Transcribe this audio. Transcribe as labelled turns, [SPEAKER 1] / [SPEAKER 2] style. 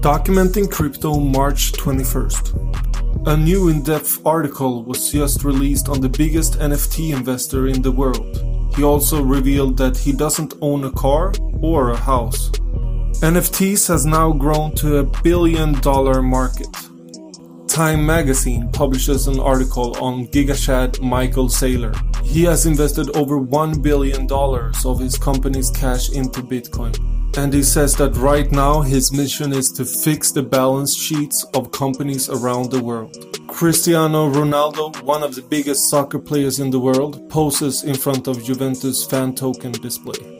[SPEAKER 1] Documenting Crypto March 21st. A new in depth article was just released on the biggest NFT investor in the world. He also revealed that he doesn't own a car or a house. NFTs has now grown to a billion dollar market. Time magazine publishes an article on GigaChad Michael Saylor. He has invested over $1 billion of his company's cash into Bitcoin. And he says that right now his mission is to fix the balance sheets of companies around the world. Cristiano Ronaldo, one of the biggest soccer players in the world, poses in front of Juventus fan token display.